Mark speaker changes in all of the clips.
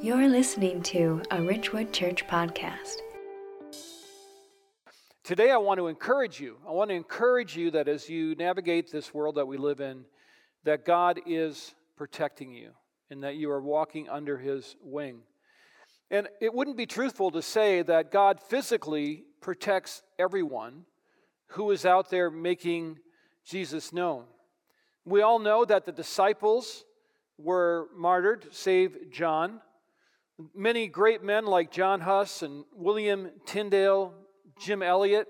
Speaker 1: You're listening to a Ridgewood Church podcast.
Speaker 2: Today, I want to encourage you. I want to encourage you that as you navigate this world that we live in, that God is protecting you and that you are walking under His wing. And it wouldn't be truthful to say that God physically protects everyone who is out there making Jesus known. We all know that the disciples were martyred, save John. Many great men like John Huss and William Tyndale, Jim Elliot,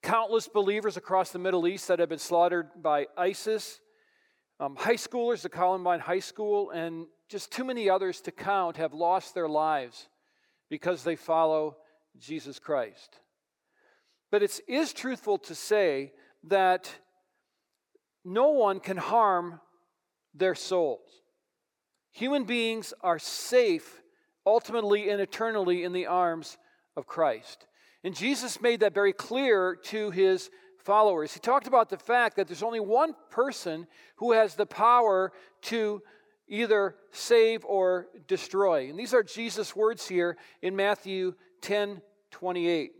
Speaker 2: countless believers across the Middle East that have been slaughtered by ISIS, um, high schoolers at Columbine High School, and just too many others to count have lost their lives because they follow Jesus Christ. But it is truthful to say that no one can harm their souls. Human beings are safe ultimately and eternally in the arms of Christ. And Jesus made that very clear to his followers. He talked about the fact that there's only one person who has the power to either save or destroy. And these are Jesus' words here in Matthew 10 28.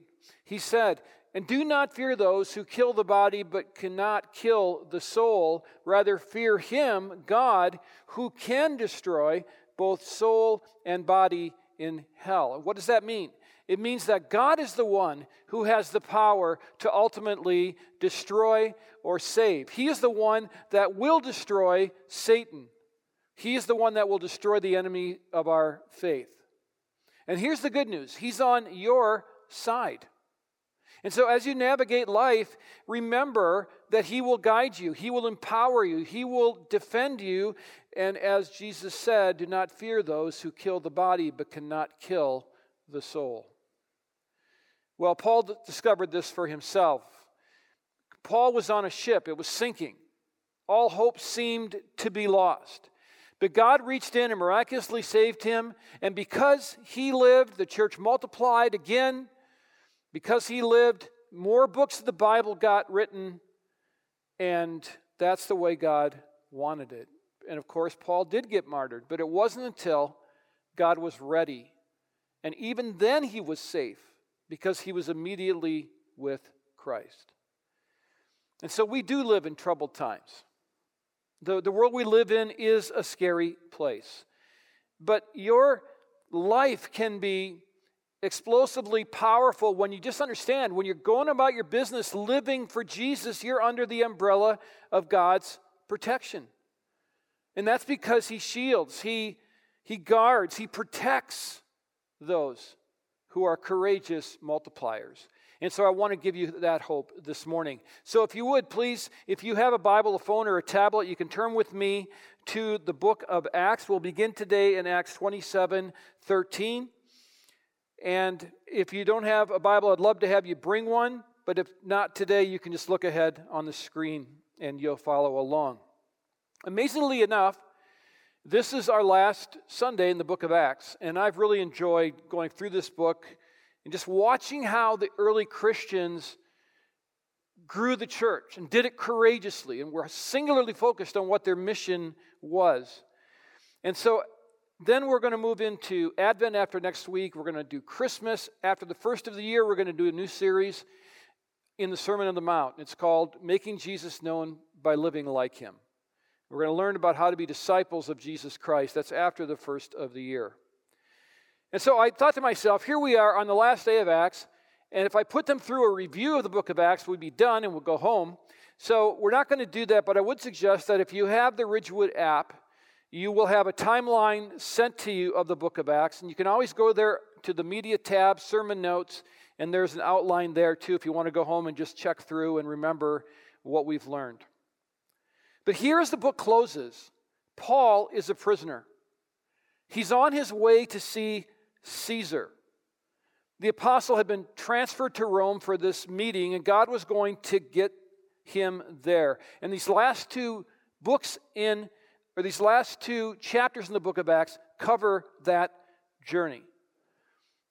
Speaker 2: He said, and do not fear those who kill the body but cannot kill the soul. Rather, fear him, God, who can destroy both soul and body in hell. What does that mean? It means that God is the one who has the power to ultimately destroy or save. He is the one that will destroy Satan. He is the one that will destroy the enemy of our faith. And here's the good news He's on your side. And so, as you navigate life, remember that He will guide you, He will empower you, He will defend you. And as Jesus said, do not fear those who kill the body but cannot kill the soul. Well, Paul d- discovered this for himself. Paul was on a ship, it was sinking. All hope seemed to be lost. But God reached in and miraculously saved him. And because he lived, the church multiplied again because he lived, more books of the Bible got written, and that's the way God wanted it. And of course, Paul did get martyred, but it wasn't until God was ready. And even then, he was safe because he was immediately with Christ. And so we do live in troubled times. The, the world we live in is a scary place. But your life can be explosively powerful when you just understand when you're going about your business living for Jesus, you're under the umbrella of God's protection. And that's because He shields, He, he guards, He protects those who are courageous multipliers. And so I want to give you that hope this morning. So if you would, please, if you have a Bible, a phone, or a tablet, you can turn with me to the book of Acts. We'll begin today in Acts 27 13. And if you don't have a Bible, I'd love to have you bring one. But if not today, you can just look ahead on the screen and you'll follow along. Amazingly enough, this is our last Sunday in the book of Acts. And I've really enjoyed going through this book and just watching how the early Christians grew the church and did it courageously and were singularly focused on what their mission was. And so then we're going to move into Advent after next week. We're going to do Christmas. After the first of the year, we're going to do a new series in the Sermon on the Mount. It's called Making Jesus Known by Living Like Him. We're going to learn about how to be disciples of Jesus Christ. That's after the first of the year. And so I thought to myself, here we are on the last day of Acts, and if I put them through a review of the book of Acts, we'd be done and we'll go home. So we're not going to do that, but I would suggest that if you have the Ridgewood app, you will have a timeline sent to you of the book of Acts. And you can always go there to the media tab, sermon notes, and there's an outline there too if you want to go home and just check through and remember what we've learned. But here as the book closes, Paul is a prisoner. He's on his way to see Caesar. The apostle had been transferred to Rome for this meeting, and God was going to get him there. And these last two books in or these last two chapters in the book of Acts cover that journey.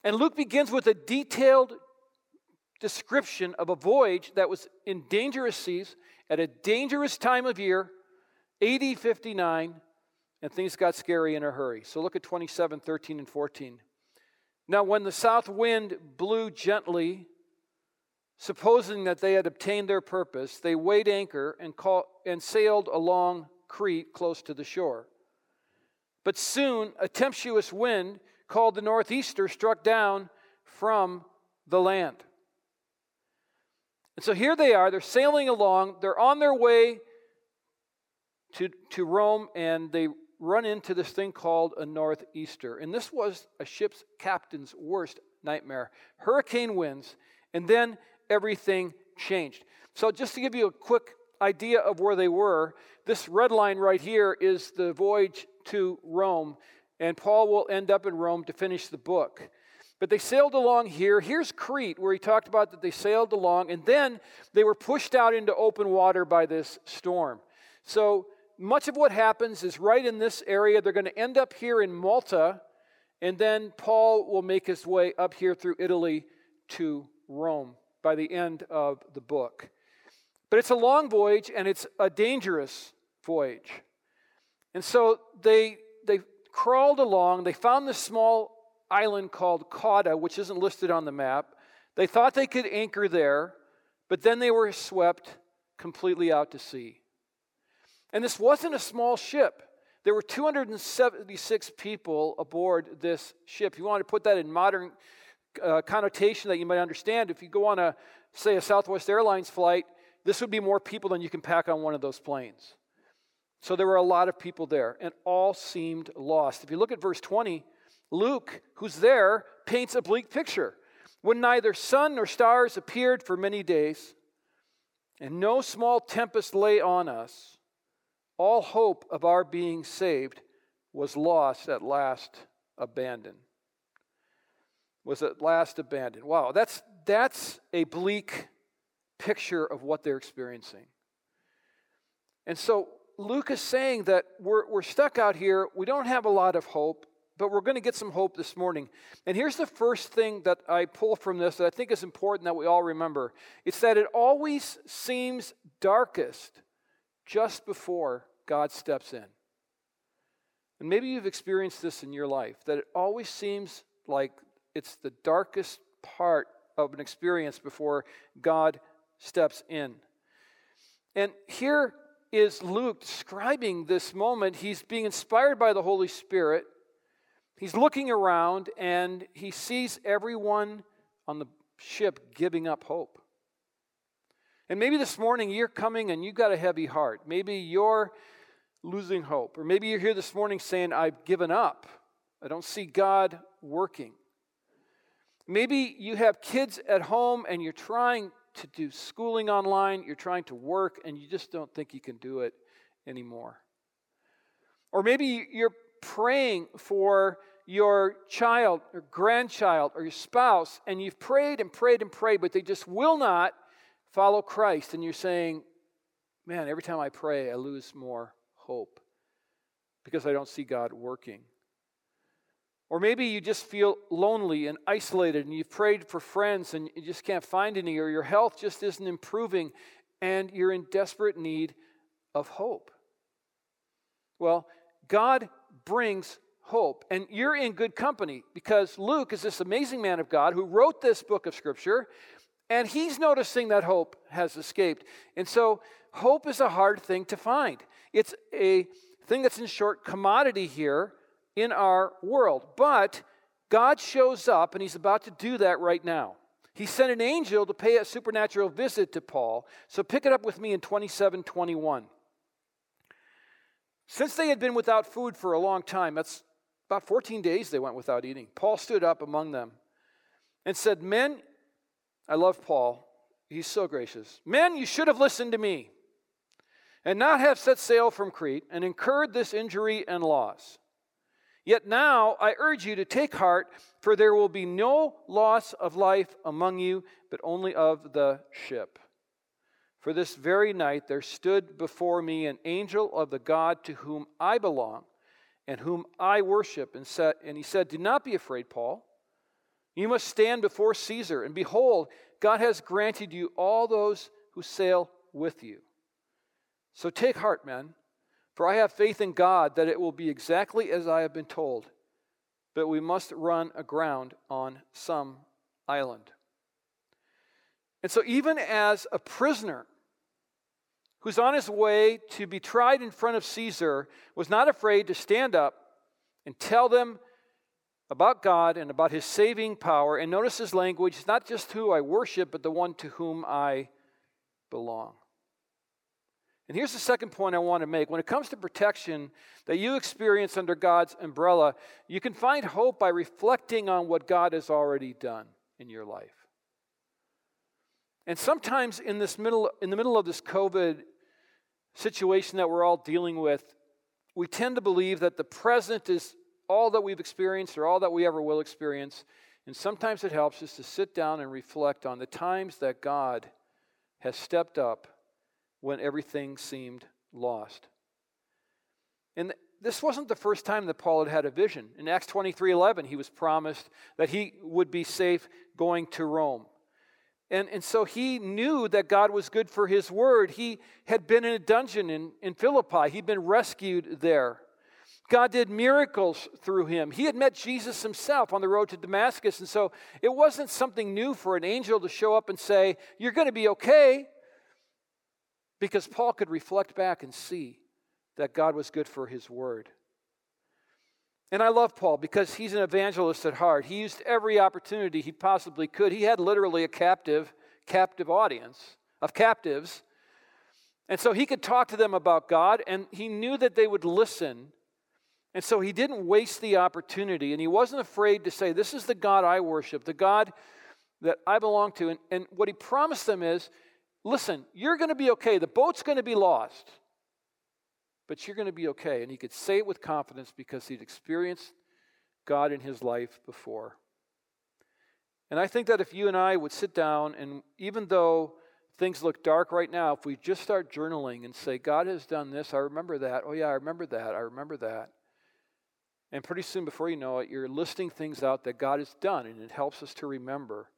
Speaker 2: And Luke begins with a detailed description of a voyage that was in dangerous seas at a dangerous time of year, AD 59, and things got scary in a hurry. So look at 27, 13, and 14. Now, when the south wind blew gently, supposing that they had obtained their purpose, they weighed anchor and, call, and sailed along Crete close to the shore. But soon a tempestuous wind called the northeaster struck down from the land. And so here they are, they're sailing along, they're on their way to, to Rome, and they run into this thing called a northeaster. And this was a ship's captain's worst nightmare. Hurricane winds, and then everything changed. So, just to give you a quick idea of where they were, this red line right here is the voyage to Rome, and Paul will end up in Rome to finish the book. But they sailed along here. Here's Crete, where he talked about that they sailed along, and then they were pushed out into open water by this storm. So much of what happens is right in this area. They're going to end up here in Malta, and then Paul will make his way up here through Italy to Rome by the end of the book. But it's a long voyage and it's a dangerous voyage. And so they, they crawled along. They found this small island called Cauda, which isn't listed on the map. They thought they could anchor there, but then they were swept completely out to sea. And this wasn't a small ship. There were 276 people aboard this ship. You want to put that in modern uh, connotation that you might understand, if you go on a, say, a Southwest Airlines flight, this would be more people than you can pack on one of those planes. So there were a lot of people there, and all seemed lost. If you look at verse 20, Luke, who's there, paints a bleak picture. When neither sun nor stars appeared for many days, and no small tempest lay on us, all hope of our being saved was lost at last abandoned. Was at last abandoned. Wow, that's, that's a bleak picture of what they're experiencing. And so Luke is saying that we're, we're stuck out here, we don't have a lot of hope, but we're going to get some hope this morning. And here's the first thing that I pull from this that I think is important that we all remember it's that it always seems darkest just before God steps in. And maybe you've experienced this in your life that it always seems like it's the darkest part of an experience before God steps in. And here is Luke describing this moment. He's being inspired by the Holy Spirit. He's looking around and he sees everyone on the ship giving up hope. And maybe this morning you're coming and you've got a heavy heart. Maybe you're losing hope. Or maybe you're here this morning saying, I've given up. I don't see God working. Maybe you have kids at home and you're trying to do schooling online, you're trying to work, and you just don't think you can do it anymore. Or maybe you're praying for your child or grandchild or your spouse, and you've prayed and prayed and prayed, but they just will not follow Christ, and you're saying, Man, every time I pray, I lose more hope because I don't see God working. Or maybe you just feel lonely and isolated and you've prayed for friends and you just can't find any, or your health just isn't improving and you're in desperate need of hope. Well, God brings hope. And you're in good company because Luke is this amazing man of God who wrote this book of Scripture, and he's noticing that hope has escaped. And so, hope is a hard thing to find. It's a thing that's in short commodity here in our world. But God shows up, and He's about to do that right now. He sent an angel to pay a supernatural visit to Paul. So pick it up with me in 27 21. Since they had been without food for a long time, that's about 14 days they went without eating, Paul stood up among them and said, Men, I love Paul. He's so gracious. Men, you should have listened to me and not have set sail from Crete and incurred this injury and loss. Yet now I urge you to take heart, for there will be no loss of life among you, but only of the ship. For this very night there stood before me an angel of the God to whom I belong and whom I worship, and, said, and he said, Do not be afraid, Paul. You must stand before Caesar, and behold, God has granted you all those who sail with you. So take heart, men. For I have faith in God that it will be exactly as I have been told, but we must run aground on some island. And so, even as a prisoner who's on his way to be tried in front of Caesar was not afraid to stand up and tell them about God and about his saving power. And notice his language, not just who I worship, but the one to whom I belong. And here's the second point I want to make. When it comes to protection that you experience under God's umbrella, you can find hope by reflecting on what God has already done in your life. And sometimes in this middle in the middle of this COVID situation that we're all dealing with, we tend to believe that the present is all that we've experienced or all that we ever will experience. And sometimes it helps us to sit down and reflect on the times that God has stepped up when everything seemed lost. And this wasn't the first time that Paul had had a vision. In Acts 23:11, he was promised that he would be safe going to Rome. And, and so he knew that God was good for his word. He had been in a dungeon in, in Philippi, he'd been rescued there. God did miracles through him. He had met Jesus himself on the road to Damascus. And so it wasn't something new for an angel to show up and say, You're going to be okay. Because Paul could reflect back and see that God was good for his word. And I love Paul because he's an evangelist at heart. He used every opportunity he possibly could. He had literally a captive, captive audience of captives. And so he could talk to them about God, and he knew that they would listen and so he didn't waste the opportunity, and he wasn't afraid to say, This is the God I worship, the God that I belong to. And, and what he promised them is, Listen, you're going to be okay. The boat's going to be lost, but you're going to be okay. And he could say it with confidence because he'd experienced God in his life before. And I think that if you and I would sit down, and even though things look dark right now, if we just start journaling and say, God has done this, I remember that. Oh, yeah, I remember that. I remember that. And pretty soon, before you know it, you're listing things out that God has done, and it helps us to remember.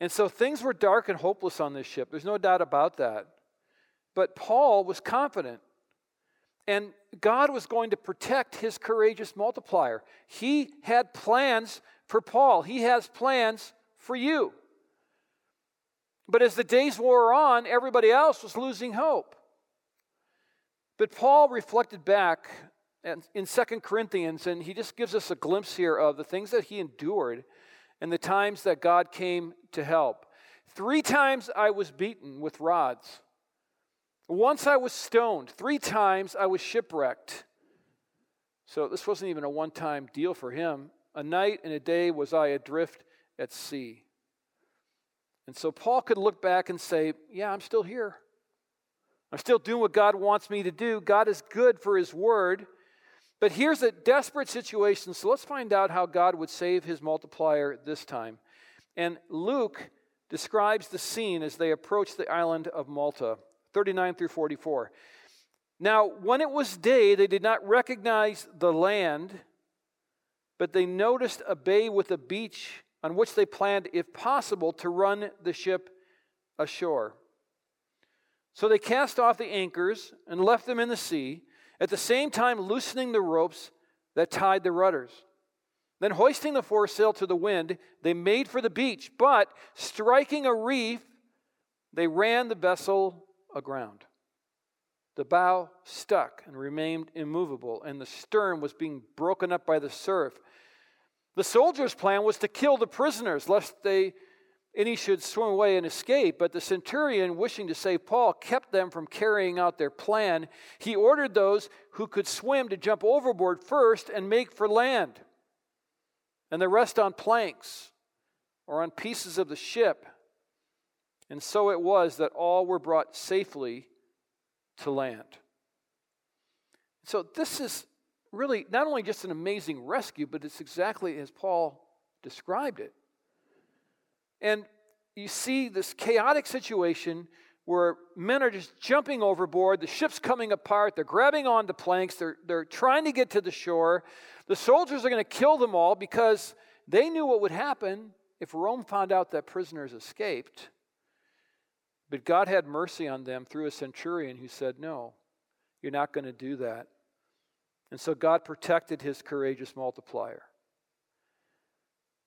Speaker 2: And so things were dark and hopeless on this ship. There's no doubt about that. But Paul was confident. And God was going to protect his courageous multiplier. He had plans for Paul, he has plans for you. But as the days wore on, everybody else was losing hope. But Paul reflected back in Second Corinthians, and he just gives us a glimpse here of the things that he endured and the times that God came to help. Three times I was beaten with rods. Once I was stoned. Three times I was shipwrecked. So this wasn't even a one time deal for him. A night and a day was I adrift at sea. And so Paul could look back and say, Yeah, I'm still here. I'm still doing what God wants me to do. God is good for his word. But here's a desperate situation, so let's find out how God would save his multiplier this time. And Luke describes the scene as they approach the island of Malta, 39 through 44. Now, when it was day, they did not recognize the land, but they noticed a bay with a beach on which they planned, if possible, to run the ship ashore. So they cast off the anchors and left them in the sea at the same time loosening the ropes that tied the rudders. Then, hoisting the foresail to the wind, they made for the beach, but striking a reef, they ran the vessel aground. The bow stuck and remained immovable, and the stern was being broken up by the surf. The soldiers' plan was to kill the prisoners, lest they any should swim away and escape. But the centurion, wishing to save Paul, kept them from carrying out their plan. He ordered those who could swim to jump overboard first and make for land, and the rest on planks or on pieces of the ship. And so it was that all were brought safely to land. So this is really not only just an amazing rescue, but it's exactly as Paul described it. And you see this chaotic situation where men are just jumping overboard, the ship's coming apart, they're grabbing on onto planks, they're, they're trying to get to the shore. The soldiers are going to kill them all because they knew what would happen if Rome found out that prisoners escaped. But God had mercy on them through a centurion who said, No, You're not going to do that. And so God protected his courageous multiplier.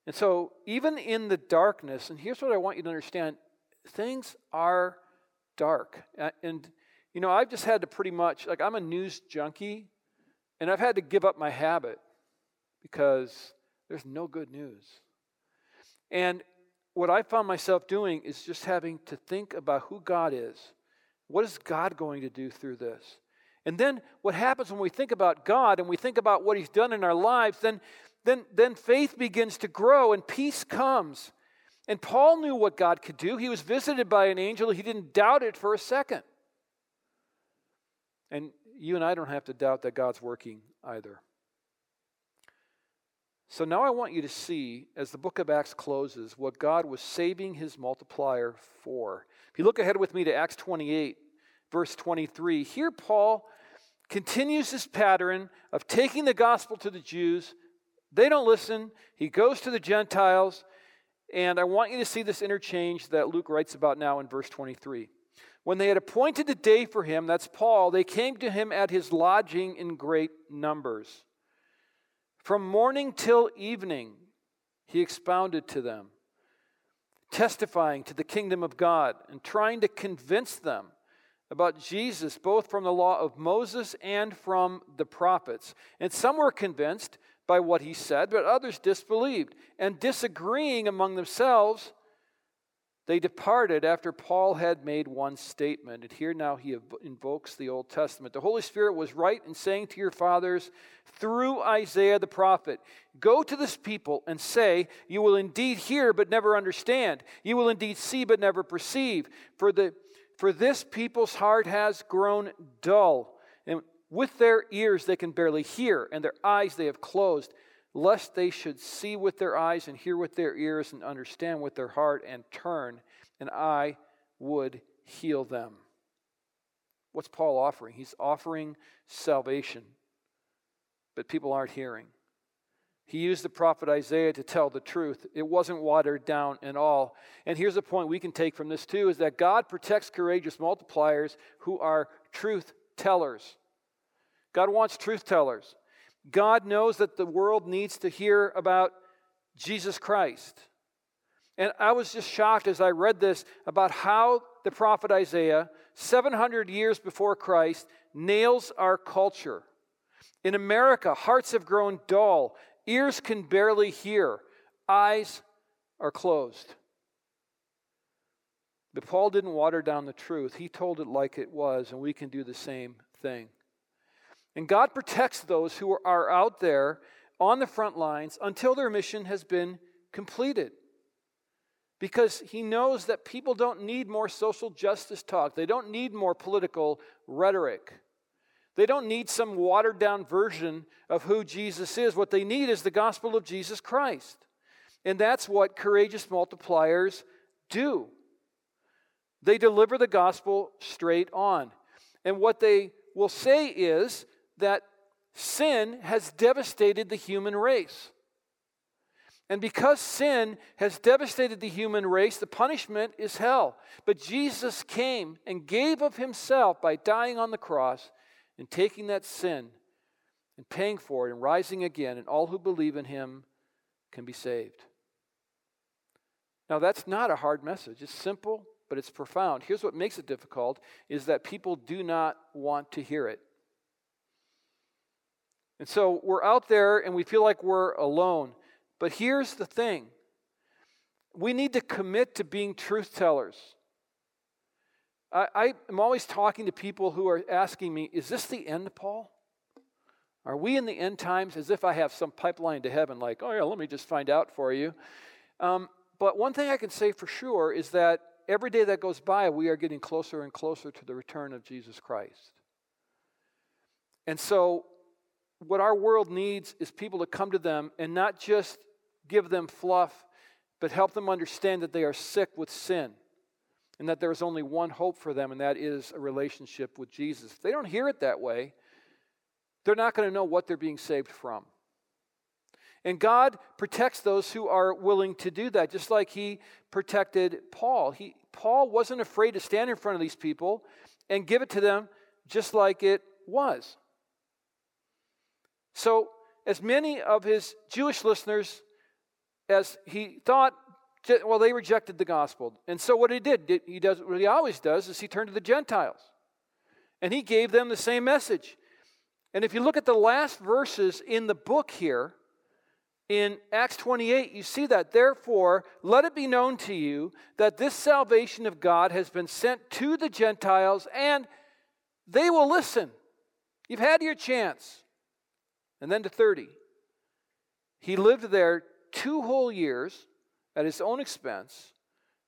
Speaker 2: And so, even in the darkness, and here's what I want you to understand things are dark. Uh, and, you know, I've just had to pretty much, like, I'm a news junkie, and I've had to give up my habit because there's no good news. And what I found myself doing is just having to think about who God is. What is God going to do through this? And then what happens when we think about God and we think about what He's done in our lives, then, then, then faith begins to grow and peace comes. And Paul knew what God could do. He was visited by an angel, he didn't doubt it for a second. And you and I don't have to doubt that God's working either. So now I want you to see, as the book of Acts closes, what God was saving his multiplier for. If you look ahead with me to Acts 28, verse 23, here Paul continues this pattern of taking the gospel to the Jews. They don't listen. He goes to the Gentiles. And I want you to see this interchange that Luke writes about now in verse 23. When they had appointed a day for him, that's Paul, they came to him at his lodging in great numbers. From morning till evening, he expounded to them, testifying to the kingdom of God and trying to convince them about Jesus, both from the law of Moses and from the prophets. And some were convinced by what he said, but others disbelieved. And disagreeing among themselves, they departed after Paul had made one statement. And here now he invokes the Old Testament. The Holy Spirit was right in saying to your fathers through Isaiah the prophet Go to this people and say, You will indeed hear, but never understand. You will indeed see, but never perceive. For, the, for this people's heart has grown dull. With their ears they can barely hear, and their eyes they have closed lest they should see with their eyes and hear with their ears and understand with their heart and turn, and I would heal them. What's Paul offering? He's offering salvation, but people aren't hearing. He used the prophet Isaiah to tell the truth. It wasn't watered down at all. And here's a point we can take from this too is that God protects courageous multipliers who are truth tellers. God wants truth tellers. God knows that the world needs to hear about Jesus Christ. And I was just shocked as I read this about how the prophet Isaiah, 700 years before Christ, nails our culture. In America, hearts have grown dull, ears can barely hear, eyes are closed. But Paul didn't water down the truth. He told it like it was, and we can do the same thing. And God protects those who are out there on the front lines until their mission has been completed. Because He knows that people don't need more social justice talk, they don't need more political rhetoric. They don't need some watered down version of who Jesus is. What they need is the gospel of Jesus Christ. And that's what courageous multipliers do. They deliver the gospel straight on. And what they will say is that sin has devastated the human race. And because sin has devastated the human race, the punishment is hell. But Jesus came and gave of himself by dying on the cross and taking that sin and paying for it and rising again, and all who believe in him can be saved. Now, that's not a hard message. It's simple, but it's profound. Here's what makes it difficult is that people do not want to hear it. And so we're out there and we feel like we're alone. But here's the thing we need to commit to being truth tellers. I, I am always talking to people who are asking me, Is this the end, Paul? Are we in the end times as if I have some pipeline to heaven, like, oh, yeah, let me just find out for you? Um, but one thing I can say for sure is that every day that goes by, we are getting closer and closer to the return of Jesus Christ. And so what our world needs is people to come to them and not just give them fluff, but help them understand that they are sick with sin and that there is only one hope for them, and that is a relationship with Jesus. If they don't hear it that way, they're not going to know what they're being saved from. And God protects those who are willing to do that, just like He protected Paul. He, Paul wasn't afraid to stand in front of these people and give it to them just like it was. So, as many of his Jewish listeners as he thought, well, they rejected the gospel. And so, what he did, he does what he always does, is he turned to the Gentiles. And he gave them the same message. And if you look at the last verses in the book here, in Acts 28, you see that. Therefore, let it be known to you that this salvation of God has been sent to the Gentiles, and they will listen. You've had your chance. And then to 30. He lived there two whole years at his own expense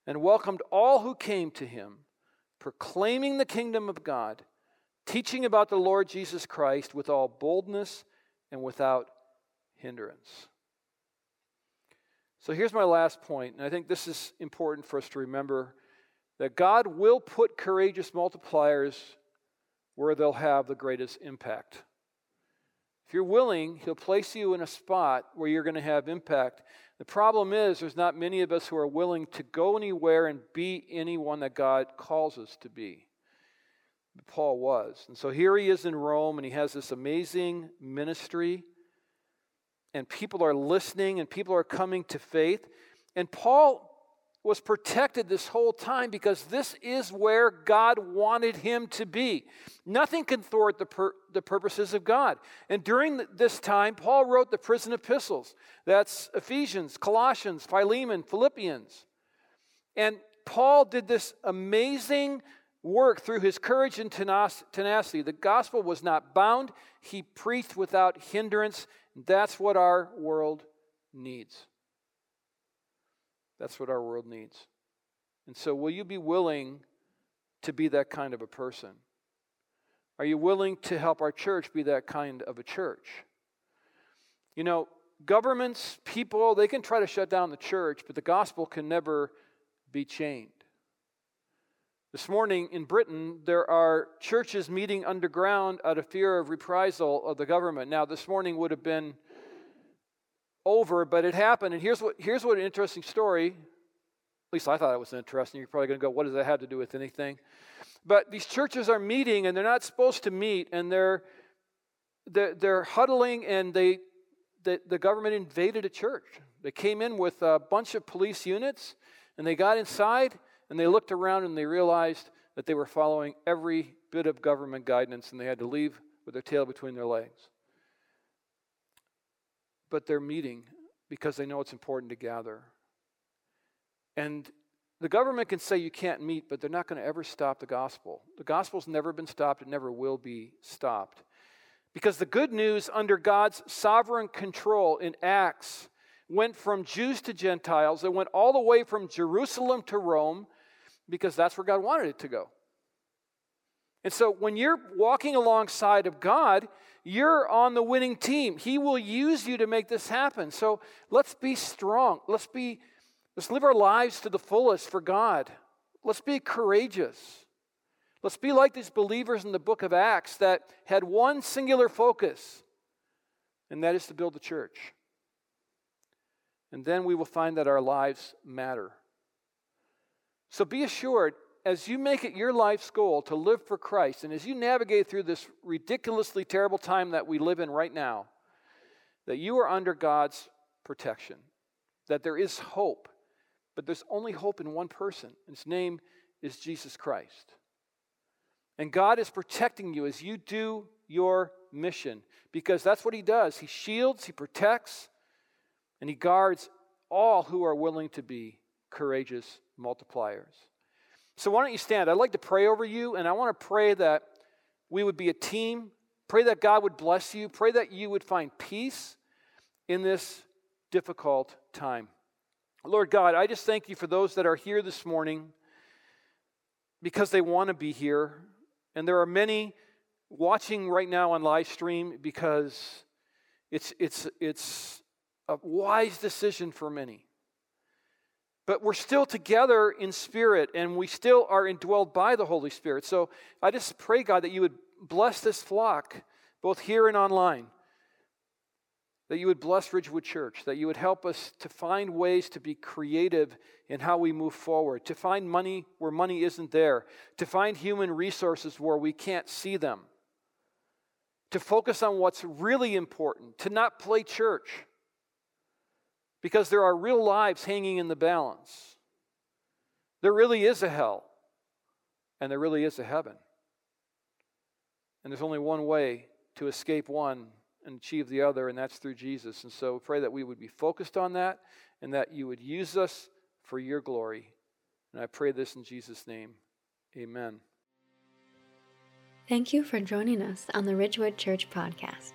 Speaker 2: and welcomed all who came to him, proclaiming the kingdom of God, teaching about the Lord Jesus Christ with all boldness and without hindrance. So here's my last point, and I think this is important for us to remember that God will put courageous multipliers where they'll have the greatest impact. If you're willing, He'll place you in a spot where you're going to have impact. The problem is, there's not many of us who are willing to go anywhere and be anyone that God calls us to be. Paul was. And so here he is in Rome, and he has this amazing ministry and people are listening and people are coming to faith. And Paul was protected this whole time because this is where God wanted him to be. Nothing can thwart the, pur- the purposes of God. And during this time, Paul wrote the prison epistles. That's Ephesians, Colossians, Philemon, Philippians. And Paul did this amazing work through his courage and tenacity. The gospel was not bound, he preached without hindrance. That's what our world needs. That's what our world needs. And so, will you be willing to be that kind of a person? Are you willing to help our church be that kind of a church? You know, governments, people, they can try to shut down the church, but the gospel can never be chained. This morning in Britain, there are churches meeting underground out of fear of reprisal of the government. Now, this morning would have been over, but it happened. And here's what, here's what an interesting story. At least I thought it was interesting. You're probably going to go, what does that have to do with anything? But these churches are meeting, and they're not supposed to meet, and they're, they're, they're huddling, and they, the, the government invaded a church. They came in with a bunch of police units, and they got inside and they looked around and they realized that they were following every bit of government guidance and they had to leave with their tail between their legs. But they're meeting because they know it's important to gather. And the government can say you can't meet, but they're not going to ever stop the gospel. The gospel's never been stopped, it never will be stopped. Because the good news under God's sovereign control in Acts went from Jews to Gentiles, it went all the way from Jerusalem to Rome, because that's where God wanted it to go. And so when you're walking alongside of God, you're on the winning team. He will use you to make this happen. So let's be strong. Let's be let's live our lives to the fullest for God. Let's be courageous. Let's be like these believers in the book of Acts that had one singular focus, and that is to build the church. And then we will find that our lives matter. So be assured, as you make it your life's goal to live for Christ, and as you navigate through this ridiculously terrible time that we live in right now, that you are under God's protection, that there is hope, but there's only hope in one person. And his name is Jesus Christ. And God is protecting you as you do your mission because that's what He does. He shields, He protects, and He guards all who are willing to be courageous multipliers. So, why don't you stand? I'd like to pray over you, and I want to pray that we would be a team. Pray that God would bless you. Pray that you would find peace in this difficult time. Lord God, I just thank you for those that are here this morning because they want to be here. And there are many watching right now on live stream because it's, it's, it's a wise decision for many. But we're still together in spirit and we still are indwelled by the Holy Spirit. So I just pray, God, that you would bless this flock, both here and online. That you would bless Ridgewood Church, that you would help us to find ways to be creative in how we move forward, to find money where money isn't there, to find human resources where we can't see them. to focus on what's really important, to not play church, because there are real lives hanging in the balance. There really is a hell, and there really is a heaven. And there's only one way to escape one and achieve the other, and that's through Jesus. And so pray that we would be focused on that and that you would use us for your glory. And I pray this in Jesus' name. Amen.
Speaker 1: Thank you for joining us on the Ridgewood Church podcast.